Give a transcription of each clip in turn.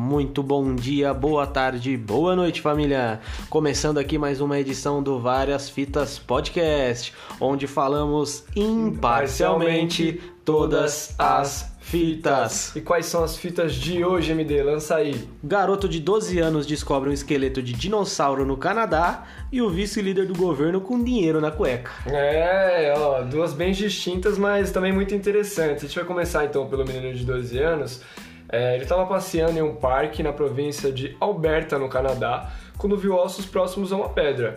Muito bom dia, boa tarde, boa noite, família. Começando aqui mais uma edição do Várias Fitas Podcast, onde falamos imparcialmente todas as fitas. E quais são as fitas de hoje, MD? Lança aí. Garoto de 12 anos descobre um esqueleto de dinossauro no Canadá e o vice-líder do governo com dinheiro na cueca. É, ó, duas bem distintas, mas também muito interessantes. A gente vai começar então pelo menino de 12 anos. É, ele estava passeando em um parque na província de Alberta, no Canadá, quando viu ossos próximos a uma pedra.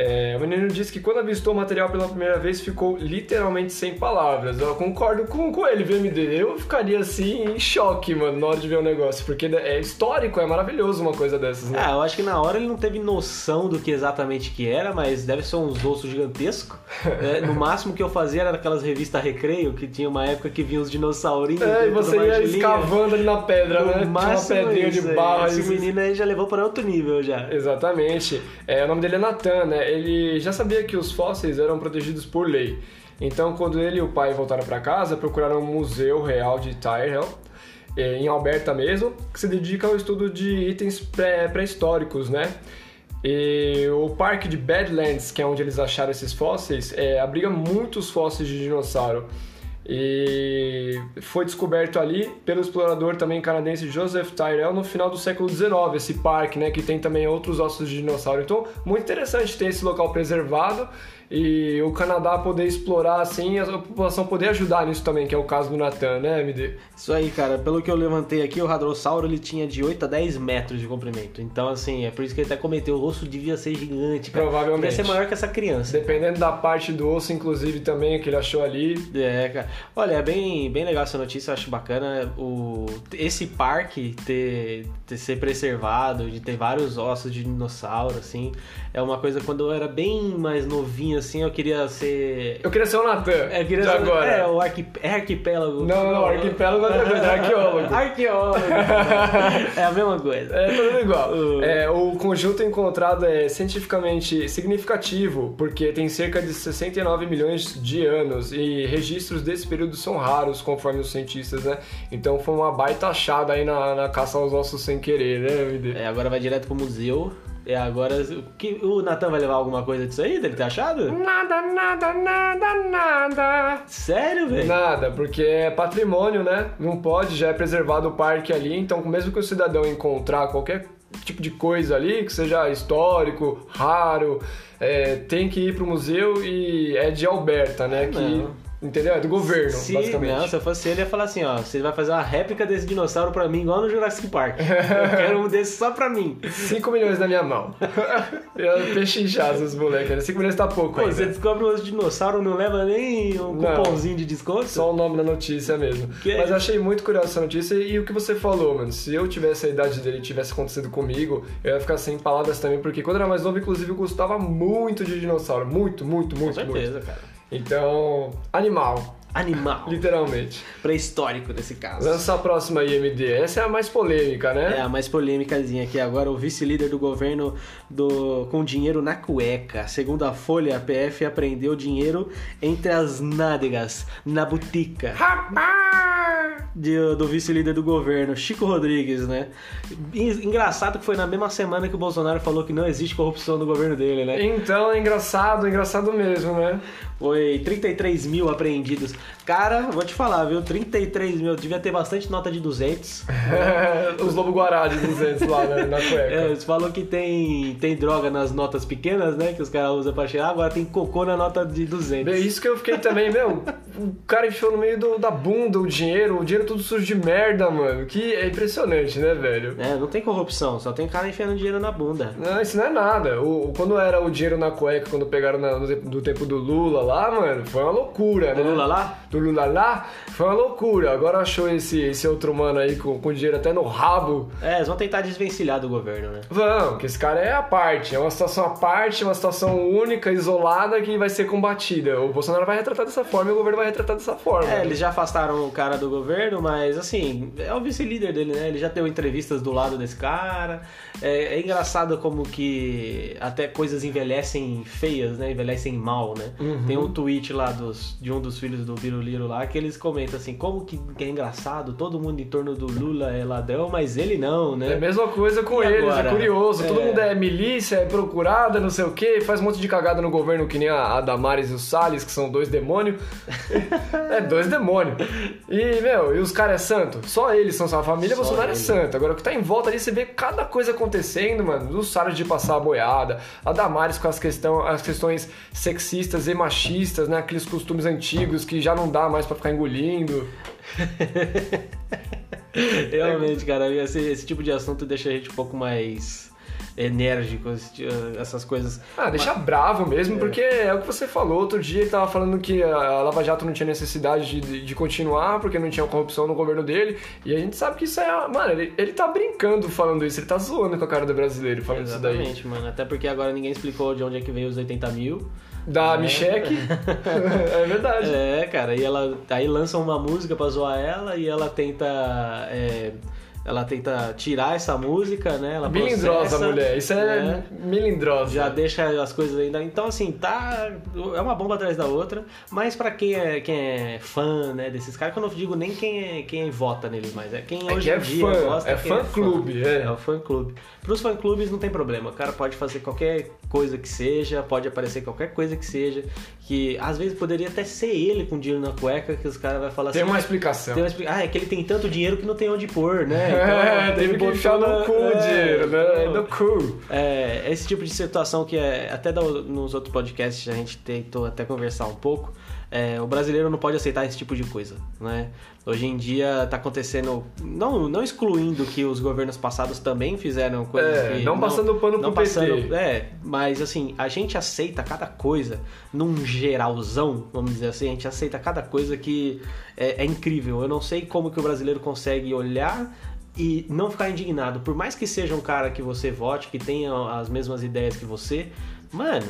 É, o menino disse que quando avistou o material pela primeira vez ficou literalmente sem palavras. Eu concordo com, com ele, VMD. Eu ficaria assim em choque, mano, na hora de ver o negócio, porque é histórico, é maravilhoso uma coisa dessas, né? Ah, eu acho que na hora ele não teve noção do que exatamente que era, mas deve ser uns ossos gigantescos. É, no máximo que eu fazia era aquelas revistas Recreio, que tinha uma época que vinha os dinossaurinhos. É, e você ia escavando ali na pedra, No né? Tinha uma máximo pedrinha isso de barro. Esse menino aí já levou para outro nível já. Exatamente. É, o nome dele é Nathan, né? Ele já sabia que os fósseis eram protegidos por lei. Então, quando ele e o pai voltaram para casa, procuraram um museu real de Tyrell, eh, em Alberta mesmo, que se dedica ao estudo de itens pré- pré-históricos, né? E o parque de Badlands, que é onde eles acharam esses fósseis, é, abriga muitos fósseis de dinossauro. E foi descoberto ali pelo explorador também canadense Joseph Tyrrell no final do século XIX, esse parque, né, que tem também outros ossos de dinossauro. Então, muito interessante ter esse local preservado e o Canadá poder explorar assim, e a população poder ajudar nisso também, que é o caso do Nathan, né, MD? Isso aí, cara. Pelo que eu levantei aqui, o Hadrossauro ele tinha de 8 a 10 metros de comprimento. Então, assim, é por isso que ele até cometeu. O osso devia ser gigante, cara. Provavelmente. Devia ser maior que essa criança. Dependendo da parte do osso, inclusive, também, que ele achou ali. É, cara. Olha, é bem, bem legal essa notícia, eu acho bacana. O, esse parque ter, ter ser preservado, de ter vários ossos de dinossauro, assim, é uma coisa quando eu era bem mais novinho, assim, eu queria ser. Eu queria ser o Nathan, É, eu queria ser- agora. É, o arquip, é arquipélago. Não, não, arquipélago é outra coisa, é arqueólogo. Arqueólogo. é a mesma coisa. É tudo igual. Uh. É, o conjunto encontrado é cientificamente significativo, porque tem cerca de 69 milhões de anos e registros desse período são raros, conforme os cientistas, né? Então foi uma baita achada aí na, na caça aos ossos sem querer, né? É, agora vai direto pro museu. É, agora. O, que, o Natan vai levar alguma coisa disso aí? Dele ter achado? Nada, nada, nada, nada. Sério, velho? Nada, porque é patrimônio, né? Não pode, já é preservado o parque ali, então mesmo que o cidadão encontrar qualquer tipo de coisa ali, que seja histórico, raro, é, tem que ir pro museu e é de Alberta, né? Que, não. Entendeu? É do governo, Se, basicamente. não, se eu fosse ele, ia falar assim, ó, você vai fazer uma réplica desse dinossauro pra mim, igual no Jurassic Park. eu quero um desse só pra mim. 5 milhões na minha mão. Eu pechinchar esses moleques, 5 milhões tá pouco Pô, ainda. você descobre um dinossauro, não leva nem um Não. cupomzinho de desconto? Só o nome da notícia mesmo. Que é Mas eu achei muito curiosa essa notícia e o que você falou, mano. Se eu tivesse a idade dele e tivesse acontecido comigo, eu ia ficar sem palavras também, porque quando eu era mais novo, inclusive, eu gostava muito de dinossauro. Muito, muito, Com muito, certeza, muito. cara. Então, animal, Animal. literalmente. Pré-histórico nesse caso. Lança a próxima aí, MD. Essa é a mais polêmica, né? É a mais polêmicazinha aqui agora, o vice-líder do governo do, com dinheiro na cueca. Segundo a Folha, a PF apreendeu dinheiro entre as nádegas, na butica. Rapaz! De- do vice-líder do governo, Chico Rodrigues, né? En- Engraçado que foi na mesma semana que o Bolsonaro falou que não existe corrupção no governo dele, né? Então, é engraçado, engraçado mesmo, né? Foi 33 mil apreendidos. Cara, vou te falar, viu? 33 mil, devia ter bastante nota de 200. Os lobo guará de 200 lá na, na cueca. É, eles falam que tem, tem droga nas notas pequenas, né? Que os caras usam pra cheirar, agora tem cocô na nota de 200. É isso que eu fiquei também, meu. O cara enfiou no meio do- da bunda o dinheiro, o dinheiro tudo sujo de merda, mano. Que é impressionante, né, velho? É, não tem corrupção, só tem cara enfiando dinheiro na bunda. Não, isso não é nada. O, quando era o dinheiro na cueca, quando pegaram na- no, tempo- do tempo do Lula lá, mano, foi uma loucura, né? Do Lula lá? Do Lula lá, foi uma loucura. Agora achou esse, esse outro mano aí com, com dinheiro até no rabo. É, eles vão tentar desvencilhar do governo, né? Vão, que esse cara é a parte. É uma situação à parte, uma situação única, isolada, que vai ser combatida. O Bolsonaro vai retratar dessa forma e o governo vai retratar dessa forma. É, eles já afastaram o cara do governo, mas assim, é o vice-líder dele, né? Ele já deu entrevistas do lado desse cara. É, é engraçado como que até coisas envelhecem feias, né? Envelhecem mal, né? Tem um tweet lá dos, de um dos filhos do Lá que eles comentam assim, como que, que é engraçado, todo mundo em torno do Lula é ladrão, mas ele não, né? É a mesma coisa com E eles, agora? é curioso. Todo É. mundo é milícia, é procurada, não sei o quê, faz um monte de cagada no governo que nem a, a Damares e o Salles, que são dois demônios. é, dois demônios. E, meu, e os caras é santo? Só eles são. A família Só Bolsonaro ele. é santo. Agora, o que tá em volta ali, você vê cada coisa acontecendo, mano. O Salles de passar a boiada, a Damares com as, questão, as questões sexistas e machistas, né? Aqueles costumes antigos que já não dá mais pra ficar engolindo. Realmente, cara, esse, esse tipo de assunto deixa a gente um pouco mais enérgico, esse- essas coisas. Ah, deixa bravo mesmo, porque é o que você falou. Outro dia ele tava falando que a Lava Jato não tinha necessidade de, de continuar, porque não tinha corrupção no governo dele. E a gente sabe que isso é. Mano, ele, ele tá brincando falando isso, ele tá zoando com a cara do brasileiro falando isso daí. Exatamente, mano. Até porque agora ninguém explicou de onde é que veio os 80 mil. Da É. Micheque. é verdade. É, cara, e ela aí lançam uma música pra zoar ela e ela tenta. é, ela tenta tirar essa música, né? Ela Milindrosa, processa, mulher. Isso é né? milindrosa. Já deixa as coisas ainda. Então, assim, tá. É uma bomba atrás da outra. Mas pra quem é, quem é fã, né, desses caras, quando eu digo nem quem, é, quem vota neles mais, é quem É hoje que é em dia fã, gosta. é quem fã-clube, é. É o fã-clube. Pros fã-clubes não tem problema. O cara pode fazer qualquer coisa que seja, pode aparecer qualquer coisa que seja. Que às vezes poderia até ser ele com dinheiro na cueca, que os caras vão falar Tem assim. uma explicação. tem uma expli- Ah, é que ele tem tanto dinheiro que não tem onde pôr, né? é, Então, teve ele que enfiar no cu o é, dinheiro, né? então- No cu. é, esse tipo de situação que é, até nos outros podcasts a gente tentou até conversar um pouco. É, o brasileiro não pode aceitar esse tipo de coisa, né? Hoje em dia tá acontecendo, não, não excluindo que os governos passados também fizeram coisas É, que... não passando pano não pro PT. passando- É, mas assim, a gente aceita cada coisa num geralzão, vamos dizer assim, a gente aceita cada coisa que é, é incrível. Eu não sei como que o brasileiro consegue olhar e não ficar indignado. Por mais que seja um cara que você vote, que tenha as mesmas ideias que você, mano,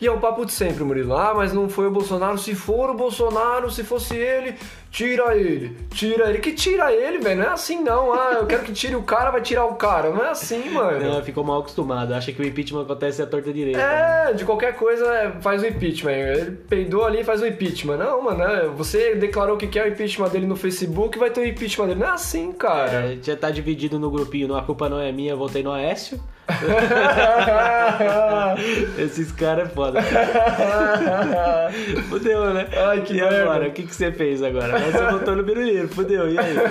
E é o papo de sempre, Murilo. Ah, mas não foi o Bolsonaro. Se for o Bolsonaro, se fosse ele, tira ele. Tira ele. Que tira ele, velho? Não é assim, não. Ah, eu quero que tire o cara, vai tirar o cara. Não é assim, mano. não, ficou mal acostumado. Acha que o impeachment acontece à torta direita. É, de qualquer coisa é, faz o impeachment. Ele peidou ali faz o impeachment. Não, mano, é, você declarou que quer o impeachment dele no Facebook, vai ter o impeachment dele. Não é assim, cara. É, já tá dividido no grupinho, não, a culpa não é minha, eu votei no Aécio. Esses caras é foda. Fudeu, né? Ai, que e merda. agora? O que, que você fez agora? Você votou no Biruliro, fudeu, e aí?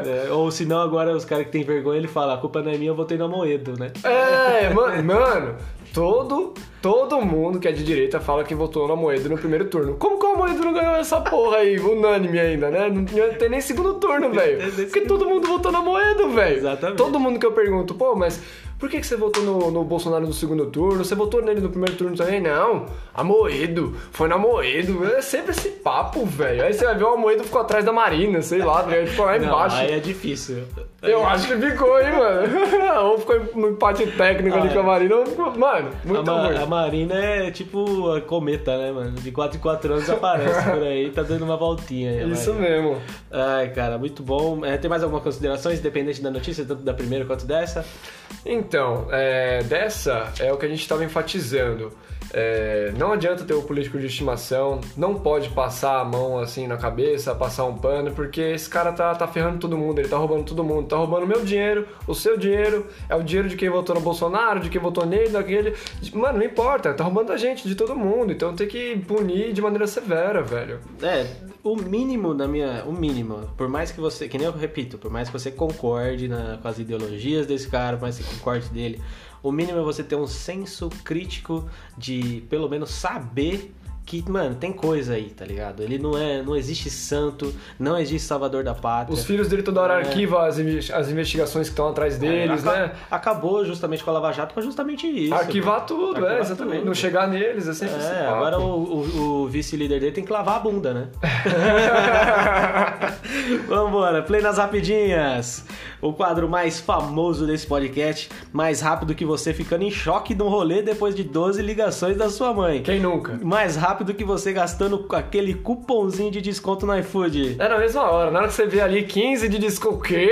É, ou se não, agora os caras que tem vergonha, ele fala, a culpa não é minha, eu votei no Amoedo, né? É, mano, mano, todo, todo mundo que é de direita fala que votou no Amoedo no primeiro turno. Como que o Amoedo não ganhou essa porra aí, unânime ainda, né? Não tem nem segundo turno, velho. Porque todo mundo votou no Amoedo, velho. Exatamente. Todo mundo que eu pergunto, pô, mas por que, que você votou no, no Bolsonaro no segundo turno? Você votou nele no primeiro turno também? Não, Amoedo, foi no Amoedo. É sempre esse papo, velho. Aí você vai ver o Amoedo ficou atrás da Marina, sei lá, velho. Ficou lá Não, embaixo. aí é difícil. Eu acho que ficou, hein, mano. ou ficou no empate técnico ali Ah, com a é. Marina, ou ficou. Mano, A, muito Ma- ruim. a Marina é tipo a cometa, né, mano? De 4 em 4 anos aparece por aí, tá dando uma voltinha. a Isso mesmo. Ai, cara, muito bom. É, tem mais alguma consideração, independente da notícia, tanto da primeira quanto dessa? Então, é, dessa é o que a gente estava enfatizando. É, não adianta ter o político de estimação, não pode passar a mão assim na cabeça, passar um pano, porque esse cara tá, tá ferrando todo mundo, ele tá roubando todo mundo, tá roubando meu dinheiro, o seu dinheiro, é o dinheiro de quem votou no Bolsonaro, de quem votou nele, daquele. Mano, não importa, tá roubando a gente, de todo mundo, então tem que punir de maneira severa, velho. É, o mínimo da minha. O mínimo, por mais que você. Que nem eu repito, por mais que você concorde na- com as ideologias desse cara, por mais que você concorde dele, o mínimo é você ter um senso crítico de pelo menos saber. Que, mano, tem coisa aí, tá ligado? Ele não é. Não existe santo, não existe salvador da pátria. Os filhos dele toda hora É. arquivam as, as investigações que estão atrás deles, Aca- né? Acabou justamente com a Lava Jato, foi justamente isso. Arquivar tudo, Arquivar é, exatamente. tudo. Não chegar neles, é sempre É, papo. agora o, o- o vice-líder dele tem que lavar a bunda, né? Vambora, play nas rapidinhas. O quadro mais famoso desse podcast, mais rápido que você ficando em choque de um rolê depois de 12 ligações da sua mãe. Quem nunca? Mais rápido que você gastando aquele cupomzinho de desconto no iFood. É na mesma hora, na hora que você vê ali 15 de desconto, o quê?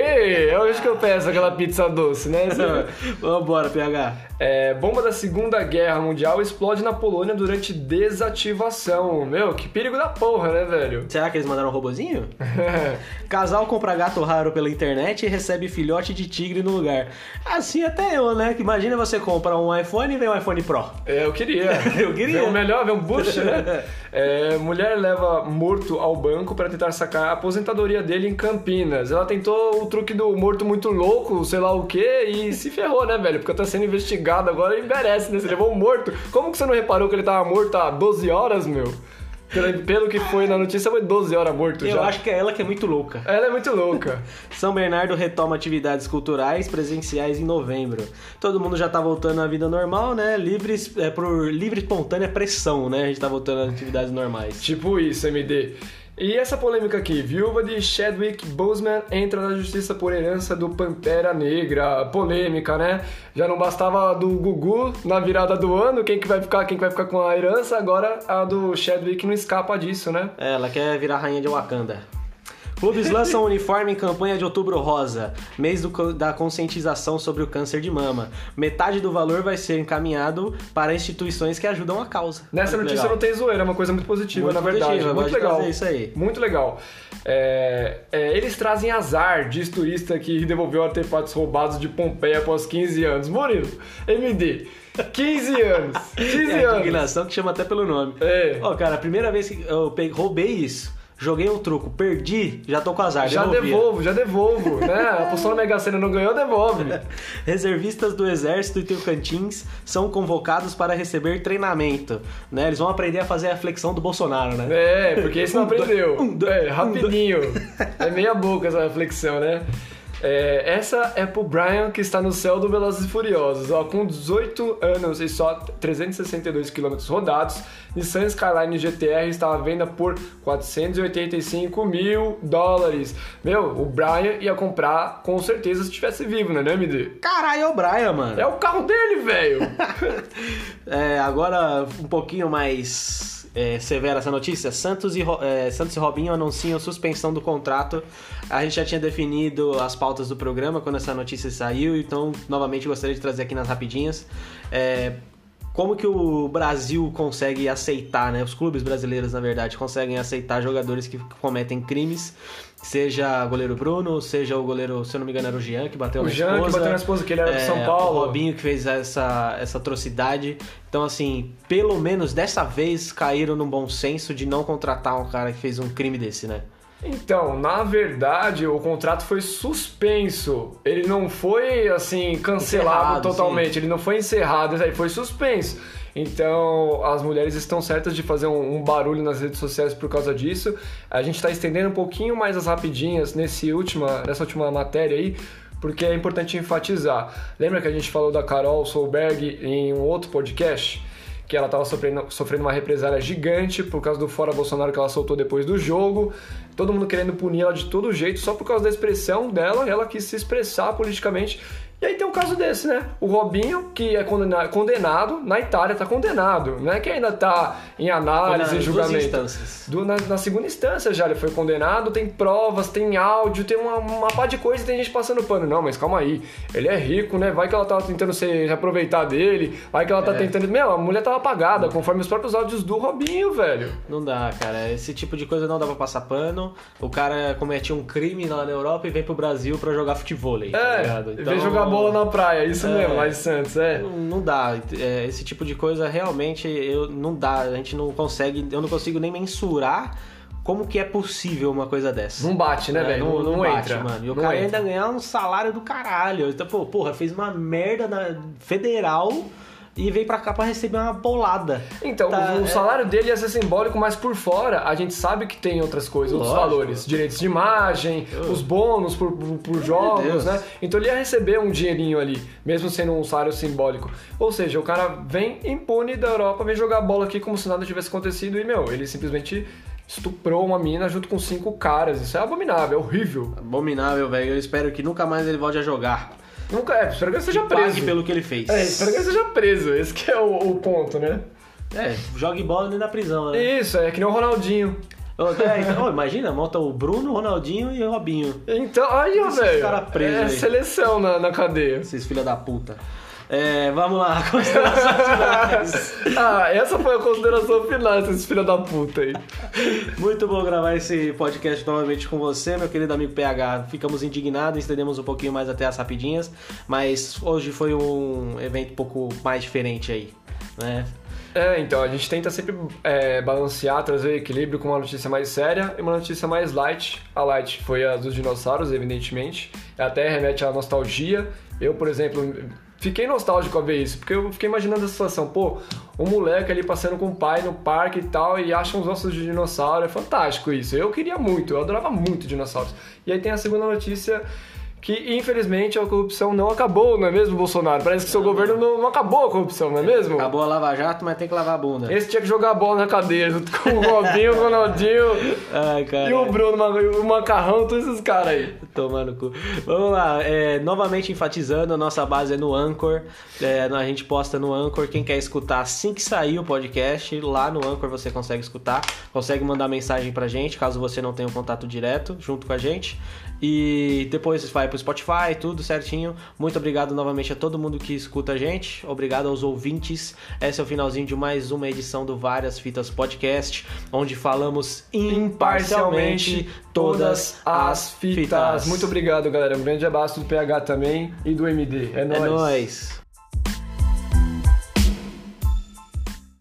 É hoje que eu peço aquela pizza doce, né? Você- Vambora, PH. É, bomba da Segunda Guerra Mundial explode na Polônia durante desativação. Meu, que perigo da porra, né, velho? Será que eles mandaram um robozinho? Casal compra gato raro pela internet e recebe filhote de tigre no lugar. Assim até eu, né? Imagina você compra um iPhone e vem um iPhone Pro. É, eu queria. Eu queria. Vê o melhor, vê um bush, né? É, mulher leva morto ao banco para tentar sacar a aposentadoria dele em Campinas. Ela tentou o truque do morto muito louco, sei lá o quê, e se ferrou, né, velho? Porque tá sendo investigado agora e merece, né? Você levou um morto. Como que você não reparou que ele tava morto há 12 horas, meu? Pelo, que foi na notícia, foi 12 horas morto Eu já. acho que é ela que é muito louca. Ela é muito louca. São Bernardo retoma atividades culturais presenciais em novembro. Todo mundo já tá voltando à vida normal, né? Livres, é, por livre e espontânea pressão, né? A gente tá voltando às atividades normais. Tipo isso, MD. E essa polêmica aqui, viúva de Chadwick Boseman entra na justiça por herança do Pantera Negra. Polêmica, né? Já não bastava a do Gugu na virada do ano, quem que vai ficar, quem que vai ficar com a herança, agora a do Chadwick não escapa disso, né? É, Ela quer virar rainha de Wakanda. Clubes lançam uniforme em campanha de Outubro Rosa, mês do- da conscientização sobre o câncer de mama. Metade do valor vai ser encaminhado para instituições que ajudam a causa. Nessa que notícia legal. não tem zoeira, é uma coisa muito positiva, Muito na verdade. positiva, muito legal. isso aí. Muito legal. É, é, eles trazem azar, diz turista que devolveu artefatos roubados de Pompeia após 15 anos. Murilo, MD, 15 anos. 15 É anos. indignação que chama até pelo nome. É. Ó, cara, a primeira vez que eu pe- roubei isso, joguei um truco, perdi, já tô com azar. Já devolvia. devolvo, já devolvo, né? Apostou na Mega Sena não ganhou, devolve. Reservistas do Exército e Tocantins são convocados para receber treinamento, né? Eles vão aprender a fazer a flexão do Bolsonaro, né? É, porque esse não Um, aprendeu. um, dois, é, um, rapidinho. É meia boca essa reflexão, né? É, essa é pro Brian que está no céu do Velozes e Furiosos. Ó, com 18 anos e só 362 km rodados, Nissan Skyline GTR está à venda por 485 mil dólares. Meu, o Brian ia comprar com certeza se estivesse vivo, né, né, MD? Caralho, é o Brian, mano. É o carro dele, velho! É, agora, um pouquinho mais é, severa essa notícia. Santos e, é, Santos e Robinho anunciam suspensão do contrato. A gente já tinha definido as pautas do programa quando essa notícia saiu, então, novamente, gostaria de trazer aqui nas rapidinhas. É, como que o Brasil consegue aceitar, né? Os clubes brasileiros, na verdade, conseguem aceitar jogadores que cometem crimes, seja o goleiro Bruno, seja o goleiro, se eu não me engano, era o Jean, que bateu O na Jean, que esposa. bateu na esposa, que ele era do É, São Paulo. O Robinho que fez essa, essa atrocidade. Então, assim, pelo menos dessa vez caíram no bom senso de não contratar um cara que fez um crime desse, né? Então, na verdade, o contrato foi suspenso. Ele não foi, assim, cancelado Encerrado, totalmente. Ele não foi encerrado, ele foi suspenso. Então, as mulheres estão certas de fazer um, um barulho nas redes sociais por causa disso. A gente está estendendo um pouquinho mais as rapidinhas nesse última, nessa última matéria aí, porque é importante enfatizar. Lembra que a gente falou da Carol Solberg em um outro podcast? Que ela estava sofrendo, sofrendo uma represália gigante por causa do fora Bolsonaro que ela soltou depois do jogo. Todo mundo querendo punir ela de todo jeito só por causa da expressão dela. Ela quis se expressar politicamente. E aí tem um caso desse, né? O Robinho, que é condena- condenado, na Itália tá condenado. Não é que ainda tá em análise e julgamento. instâncias. Do- na, na segunda instância já ele foi condenado, tem provas, tem áudio, tem uma, uma pá de coisa e tem gente passando pano. Não, mas calma aí, ele é rico, né? Vai que ela tava tentando se aproveitar dele, vai que ela tá É. tentando. Meu, a mulher tava apagada, conforme os próprios áudios do Robinho, velho. Não dá, cara. Esse tipo de coisa não dá pra passar pano. O cara comete um crime lá na Europa e vem pro Brasil pra jogar futebol. Tá É, ligado? em vez de jogar bola na praia, isso É. mesmo, lá em Santos, é. Não, não dá. É, esse tipo de coisa realmente eu, não dá. A gente não consegue. Eu não consigo nem mensurar como que é possível uma coisa dessa. Não bate, né, É, velho? Não, não bate, entra. mano. E o Não cara entra. ainda ganhar um salário do caralho. Então, pô, porra, fez uma merda na federal e veio pra cá pra receber uma bolada. Então, Tá, o, o é. salário dele ia ser simbólico, mas por fora a gente sabe que tem outras coisas, outros Lógico. valores. Direitos de imagem, os bônus por, por, por jogos, né? Então ele ia receber um dinheirinho ali, mesmo sendo um salário simbólico. Ou seja, o cara vem impune da Europa, vem jogar bola aqui como se nada tivesse acontecido e, meu, ele simplesmente estuprou uma mina junto com cinco caras. Isso é abominável, é horrível. Abominável, velho. Eu espero que nunca mais ele volte a jogar. Nunca, é, espero que ele seja Pague preso. pelo que ele fez. É, espero que ele seja preso. Esse que é o, o ponto, né? É, jogue bola dentro da prisão, né? Isso, é que nem o Ronaldinho. É, então, imagina, monta o Bruno, o Ronaldinho e o Robinho. Então, aí, ó, velho. é aí. seleção na, na cadeia. Esses filha da puta. É, vamos lá, considerações ah, essa foi a consideração final, esses filha da puta aí. Muito bom gravar esse podcast novamente com você, meu querido amigo PH. Ficamos indignados, estendemos um pouquinho mais até as rapidinhas, mas hoje foi um evento um pouco mais diferente aí, né? É, então, a gente tenta sempre é, balancear, trazer equilíbrio com uma notícia mais séria e uma notícia mais light. A light foi a dos dinossauros, evidentemente. Até remete à nostalgia. Eu, por exemplo, fiquei nostálgico a ver isso, porque eu fiquei imaginando a situação, pô, um moleque ali passando com o pai no parque e tal, e acha uns ossos de dinossauro, é fantástico isso. Eu queria muito, eu adorava muito dinossauros. E aí tem a segunda notícia que infelizmente a corrupção não acabou, não é mesmo, Bolsonaro? Parece que seu governo não, não, acabou a corrupção, não é mesmo? Acabou a Lava Jato, mas tem que lavar a bunda. Esse tinha que jogar a bola na cadeira, junto com o Robinho, o Ronaldinho Ai, e o Bruno, o Macarrão, todos esses caras aí. Tomando cu. Vamos lá, é, novamente enfatizando, a nossa base é no Anchor. É, a gente posta no Anchor. Quem quer escutar assim que sair o podcast, lá no Anchor você consegue escutar. Consegue mandar mensagem pra gente, caso você não tenha um contato direto junto com a gente. E depois vai pro Spotify, tudo certinho. Muito obrigado novamente a todo mundo que escuta a gente. Obrigado aos ouvintes. Esse é o finalzinho de mais uma edição do Várias Fitas Podcast, onde falamos imparcialmente todas as fitas. Muito obrigado, galera. Um grande abraço do PH também e do MD. É nóis. É nóis.